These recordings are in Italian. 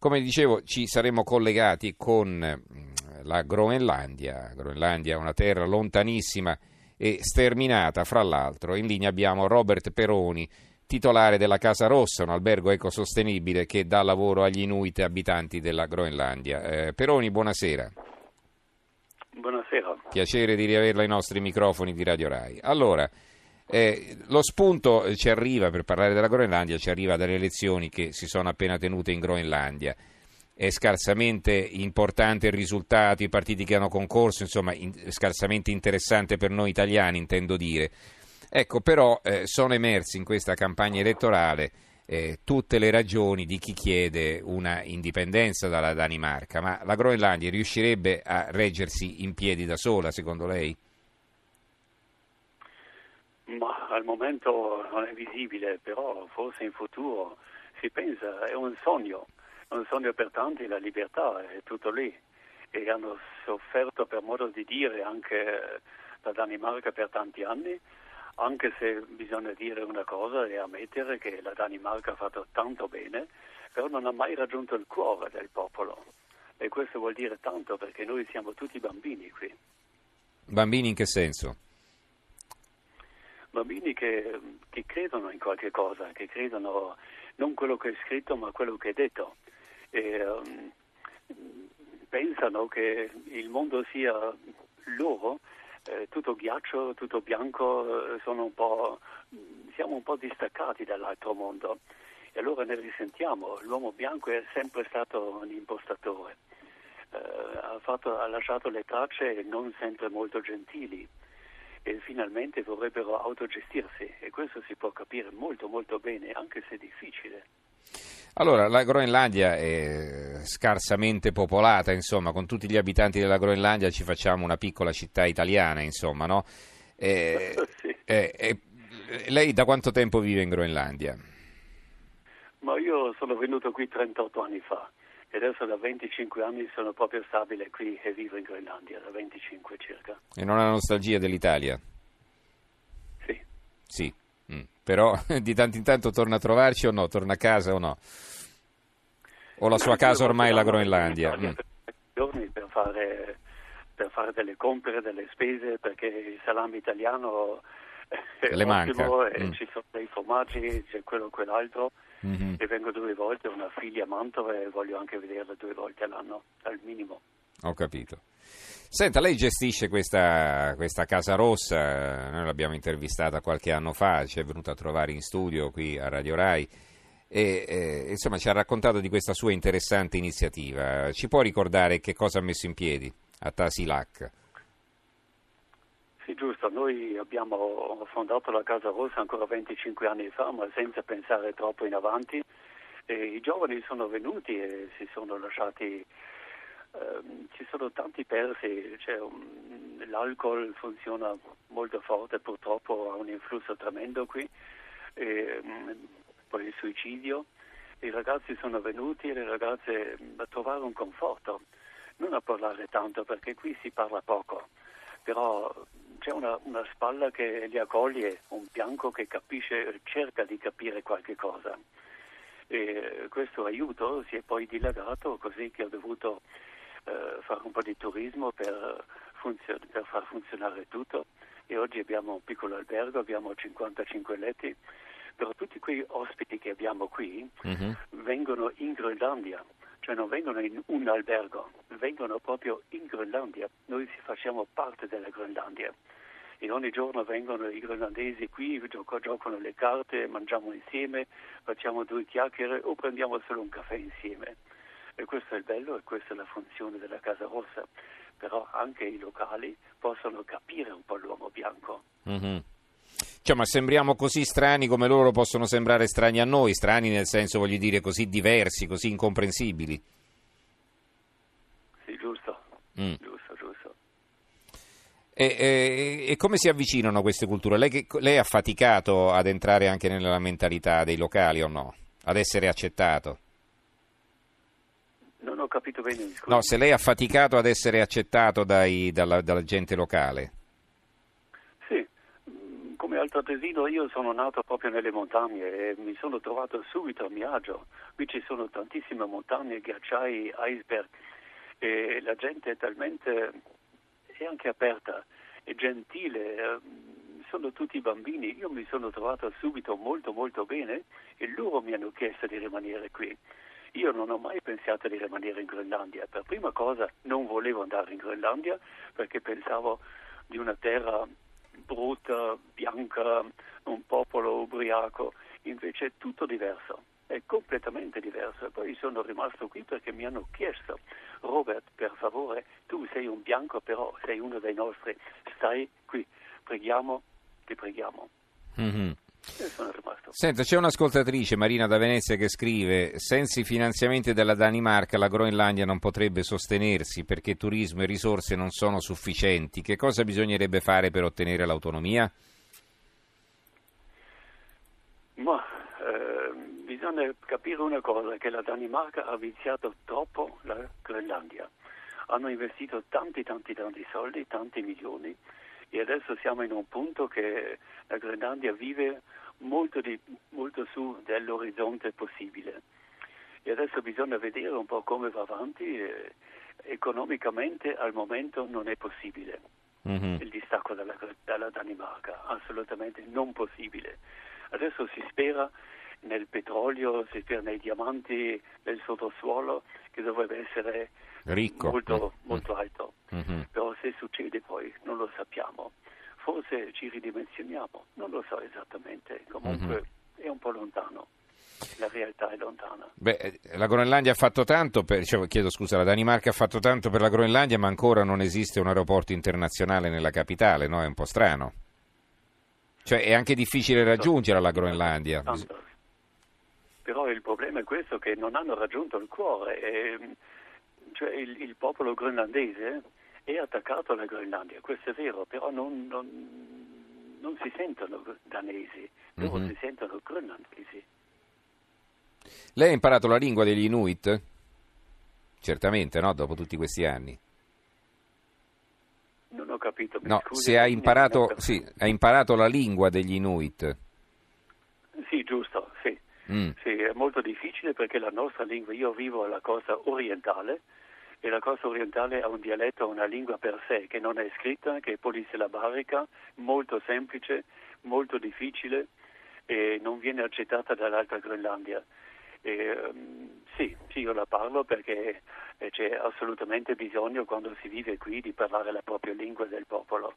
Come dicevo, ci saremo collegati con mm, la Groenlandia. Groenlandia è una terra lontanissima e sterminata, fra l'altro. In linea abbiamo Robert Peroni, titolare della Casa Rossa, un albergo ecosostenibile che dà lavoro agli Inuit abitanti della Groenlandia. Eh, Peroni, buonasera. Buonasera. Piacere di riaverla ai nostri microfoni di Radio Rai. Allora, eh, lo spunto ci arriva, per parlare della Groenlandia, ci arriva dalle elezioni che si sono appena tenute in Groenlandia. È scarsamente importante il risultato, i partiti che hanno concorso, insomma, in, scarsamente interessante per noi italiani, intendo dire. Ecco, però eh, sono emersi in questa campagna elettorale eh, tutte le ragioni di chi chiede una indipendenza dalla Danimarca, ma la Groenlandia riuscirebbe a reggersi in piedi da sola, secondo lei? Ma al momento non è visibile, però forse in futuro si pensa, è un sogno, un sogno per tanti, la libertà è tutto lì. E hanno sofferto per modo di dire anche la Danimarca per tanti anni, anche se bisogna dire una cosa e ammettere che la Danimarca ha fatto tanto bene, però non ha mai raggiunto il cuore del popolo. E questo vuol dire tanto perché noi siamo tutti bambini qui. Bambini in che senso? Bambini che, che, credono in qualche cosa, che credono non quello che è scritto ma quello che è detto. E, um, pensano che il mondo sia loro, eh, tutto ghiaccio, tutto bianco, eh, un siamo un po' distaccati dall'altro mondo. E allora ne risentiamo, l'uomo bianco è sempre stato un impostatore, eh, ha, fatto, ha lasciato le tracce non sempre molto gentili e finalmente vorrebbero autogestirsi e questo si può capire molto molto bene anche se difficile. Allora, la Groenlandia è scarsamente popolata, insomma, con tutti gli abitanti della Groenlandia ci facciamo una piccola città italiana, insomma, no? E, sì. e, e, lei da quanto tempo vive in Groenlandia? Ma io sono venuto qui 38 anni fa e adesso da 25 anni sono proprio stabile qui e vivo in Groenlandia, da 25 circa. E non ha nostalgia dell'Italia? Sì. Sì, mm. però di tanto in tanto torna a trovarci o no? Torna a casa o no? O la sua casa ormai è la Groenlandia? Mm. giorni per fare, per fare delle compere, delle spese, perché il salame italiano è Le manca. e mm. ci sono dei formaggi, c'è quello o quell'altro mm-hmm. e vengo due volte, ho una figlia a Mantova e voglio anche vederla due volte all'anno, al minimo. Ho capito. Senta, lei gestisce questa, questa, Casa Rossa, noi l'abbiamo intervistata qualche anno fa, ci è venuta a trovare in studio qui a Radio Rai e eh, insomma ci ha raccontato di questa sua interessante iniziativa. Ci può ricordare che cosa ha messo in piedi a Tasilac? Sì, giusto, noi abbiamo fondato la Casa Rossa ancora 25 anni fa, ma senza pensare troppo in avanti. E I giovani sono venuti e si sono lasciati, ehm, ci sono tanti persi, cioè, um, l'alcol funziona molto forte, purtroppo ha un influsso tremendo qui, e, um, poi il suicidio. I ragazzi sono venuti e le ragazze a trovare un conforto, non a parlare tanto perché qui si parla poco, però c'è una, una, spalla che li accoglie, un fianco che capisce, cerca di capire qualche cosa. E questo aiuto si è poi dilagato così che ho dovuto eh, fare un po' di turismo per, funzion- per, far funzionare tutto e oggi abbiamo un piccolo albergo, abbiamo 55 letti, però tutti quei ospiti che abbiamo qui mm-hmm. vengono in Groenlandia cioè non vengono in un albergo, vengono proprio in Groenlandia. Noi facciamo parte della Groenlandia e ogni giorno vengono i groenlandesi qui, gioco, giocano le carte, mangiamo insieme, facciamo due chiacchiere o prendiamo solo un caffè insieme. E questo è il bello e questa è la funzione della Casa Rossa. Però anche i locali possono capire un po' l'uomo bianco. Mm-hmm. Cioè, ma sembriamo così strani come loro possono sembrare strani a noi, strani nel senso, voglio dire, così diversi, così incomprensibili. Sì, giusto. Mm. E, e, e, come si avvicinano queste culture? Lei, lei ha faticato ad entrare anche nella mentalità dei locali o no? Ad essere accettato? Non ho capito bene. No, se lei ha faticato ad essere accettato dai, dalla, dalla gente locale. come altoatesino io sono nato proprio nelle montagne e mi sono trovato subito a mio agio. Qui ci sono tantissime montagne, ghiacciai, iceberg e la gente è talmente è anche aperta, è gentile, eh, sono tutti bambini. Io mi sono trovato subito molto molto bene e loro mi hanno chiesto di rimanere qui. Io non ho mai pensato di rimanere in Groenlandia. Per prima cosa non volevo andare in Groenlandia perché pensavo di una terra brutta, bianca, un popolo ubriaco. Invece è tutto diverso, è completamente diverso. E poi sono rimasto qui perché mi hanno chiesto, Robert, per favore, tu sei un bianco, però sei uno dei nostri, stai qui, preghiamo, ti preghiamo. Sono rimasto. Senta, c'è un'ascoltatrice, Marina da Venezia, che scrive: Senza i finanziamenti della Danimarca la Groenlandia non potrebbe sostenersi perché turismo e risorse non sono sufficienti. Che cosa bisognerebbe fare per ottenere l'autonomia? Ma eh, bisogna capire una cosa, che la Danimarca ha viziato troppo la Groenlandia. Hanno investito tanti, tanti, tanti soldi, tanti milioni e adesso siamo in un punto che la Groenlandia vive molto, di, molto su dell'orizzonte possibile. E adesso bisogna vedere un po' come va avanti. eh, economicamente al momento non è possibile Mhm. il distacco dalla, dalla Danimarca, assolutamente non possibile. Adesso si spera nel petrolio, si spera nei diamanti, nel sottosuolo, che dovrebbe essere Ricco. molto, Mm. molto alto. Mhm. Però se succede poi non lo sappiamo. Forse ci ridimensioniamo, non lo so esattamente. Comunque Mhm. è un po' lontano. La realtà è lontana. Beh, eh, la Groenlandia ha fatto tanto, per, cioè, chiedo scusa, la Danimarca ha fatto tanto per la Groenlandia, ma ancora non esiste un aeroporto internazionale nella capitale, no? È un po' strano. Cioè, è anche difficile raggiungere la Groenlandia. Tanto. Però il problema è questo che non hanno raggiunto il cuore. e, cioè il, il popolo groenlandese è attaccato alla Groenlandia, questo è vero, però non, non- non si sentono danesi, loro Mhm. si sentono groenlandesi. Lei ha imparato la lingua degli Inuit? Certamente, no? Dopo tutti questi anni. Ho capito. No, scusi, se ha imparato, sì, ha imparato la lingua degli Inuit. Sì, giusto, sì. Mm. Sì, è molto difficile perché la nostra lingua, io vivo alla costa orientale e la costa orientale ha un dialetto, una lingua per sé che non è scritta, che è polisillabarica, molto semplice, molto difficile e non viene accettata dall'altra Groenlandia. E, ehm, sì, sì, io la parlo perché eh, c'è assolutamente bisogno quando si vive qui di parlare la propria lingua del popolo.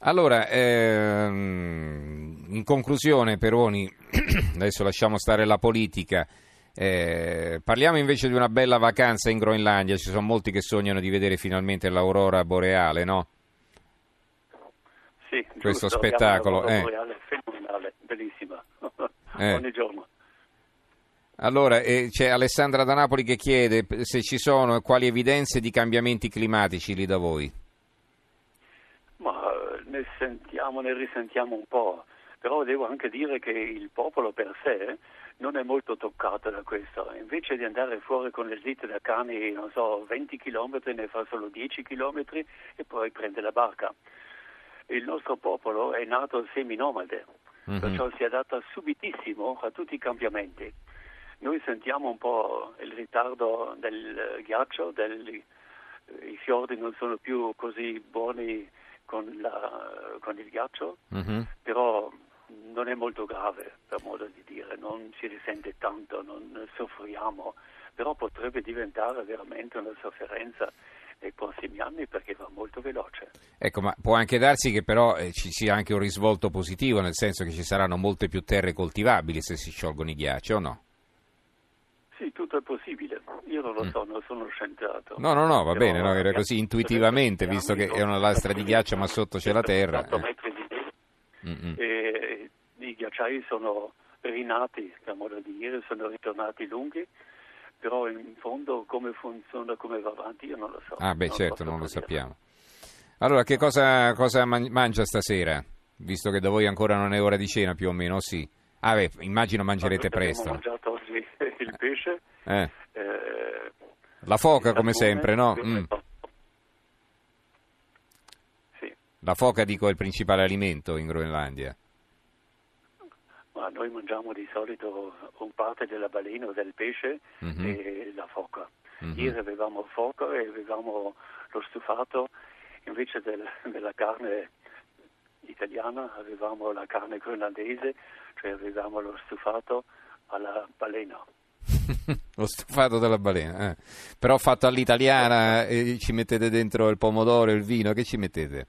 Allora, ehm, in conclusione, Peroni, adesso lasciamo stare la politica. eh, parliamo invece di una bella vacanza in Groenlandia. Ci sono molti che sognano di vedere finalmente l'aurora boreale, no? Sì, Questo giusto, spettacolo, abbiamo eh. boreale fenomenale, bellissima. Eh. Ogni giorno. Allora, eh, c'è Alessandra da Napoli che chiede se ci sono e quali evidenze di cambiamenti climatici lì da voi. Ma eh, ne sentiamo, ne risentiamo un po', però devo anche dire che il popolo per sé non è molto toccato da questo. Invece di andare fuori con le slitte da cani, non so, 20 km, ne fa solo 10 km e poi prende la barca. Il nostro popolo è nato seminomade, Mhm. perciò si adatta subitissimo a tutti i cambiamenti. Noi sentiamo un po' il ritardo del ghiaccio, del- i fiordi non sono più così buoni con, la- con il ghiaccio, Mhm. però non è molto grave, per modo di dire, non si risente tanto, non soffriamo, però potrebbe diventare veramente una sofferenza nei prossimi anni perché va molto veloce. Ecco, ma può anche darsi che però eh, ci sia anche un risvolto positivo, nel senso che ci saranno molte più terre coltivabili se si sciolgono i ghiacci, o no? Sì, tutto è possibile, io non lo so, non sono scienziato. Mm. No, no, no, va Però, bene, no, era così intuitivamente, visto che è una lastra di ghiaccio ma sotto c'è la terra. 8 eh. metri di neve. Mm, mm. e i ghiacciai sono rinati, per modo di dire, sono ritornati lunghi, però in fondo come funziona, come va avanti, io non lo so. Ah, beh, Non certo, non lo dire. sappiamo. Allora, che cosa, cosa man- mangia stasera? Visto che da voi ancora non è ora di cena, più o meno, sì? Ah, beh, immagino mangerete Abbiamo presto. mangiato oggi il pesce, Eh, eh, La foca, come sempre, no? Mm. Sì, La foca, dico, è il principale alimento in Groenlandia. Ma noi mangiamo di solito un parte della balena o del pesce Mhm. e la foca. Mhm. Ieri avevamo foca e avevamo lo stufato, invece del- della carne italiana avevamo la carne groenlandese, cioè avevamo lo stufato alla balena. Lo stufato della balena, eh. però fatto all'italiana e ci mettete dentro il pomodoro il vino, che ci mettete?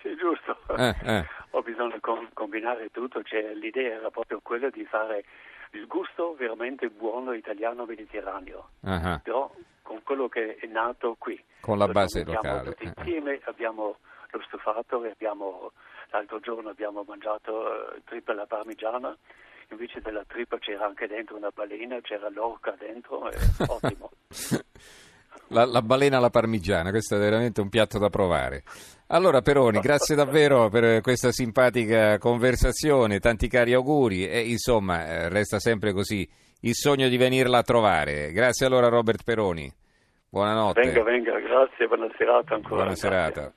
Sì, giusto. Eh, eh. Ho bisogno di com- combinare tutto, cioè, l'idea era proprio quella di fare il gusto veramente buono italiano-mediterraneo, Ah, ah. però con quello che è nato qui. Con la base locale. Tutti eh. insieme abbiamo lo stufato e abbiamo, l'altro giorno abbiamo mangiato eh, trippa alla parmigiana, invece della trippa c'era anche dentro una balena, c'era l'orca dentro, è ottimo. La, la balena alla parmigiana, questo è veramente un piatto da provare. Allora Peroni, grazie davvero per questa simpatica conversazione, tanti cari auguri e insomma eh, resta sempre così il sogno di venirla a trovare. Grazie allora Robert Peroni, buonanotte. Venga, venga, grazie, buona serata ancora. Buona serata.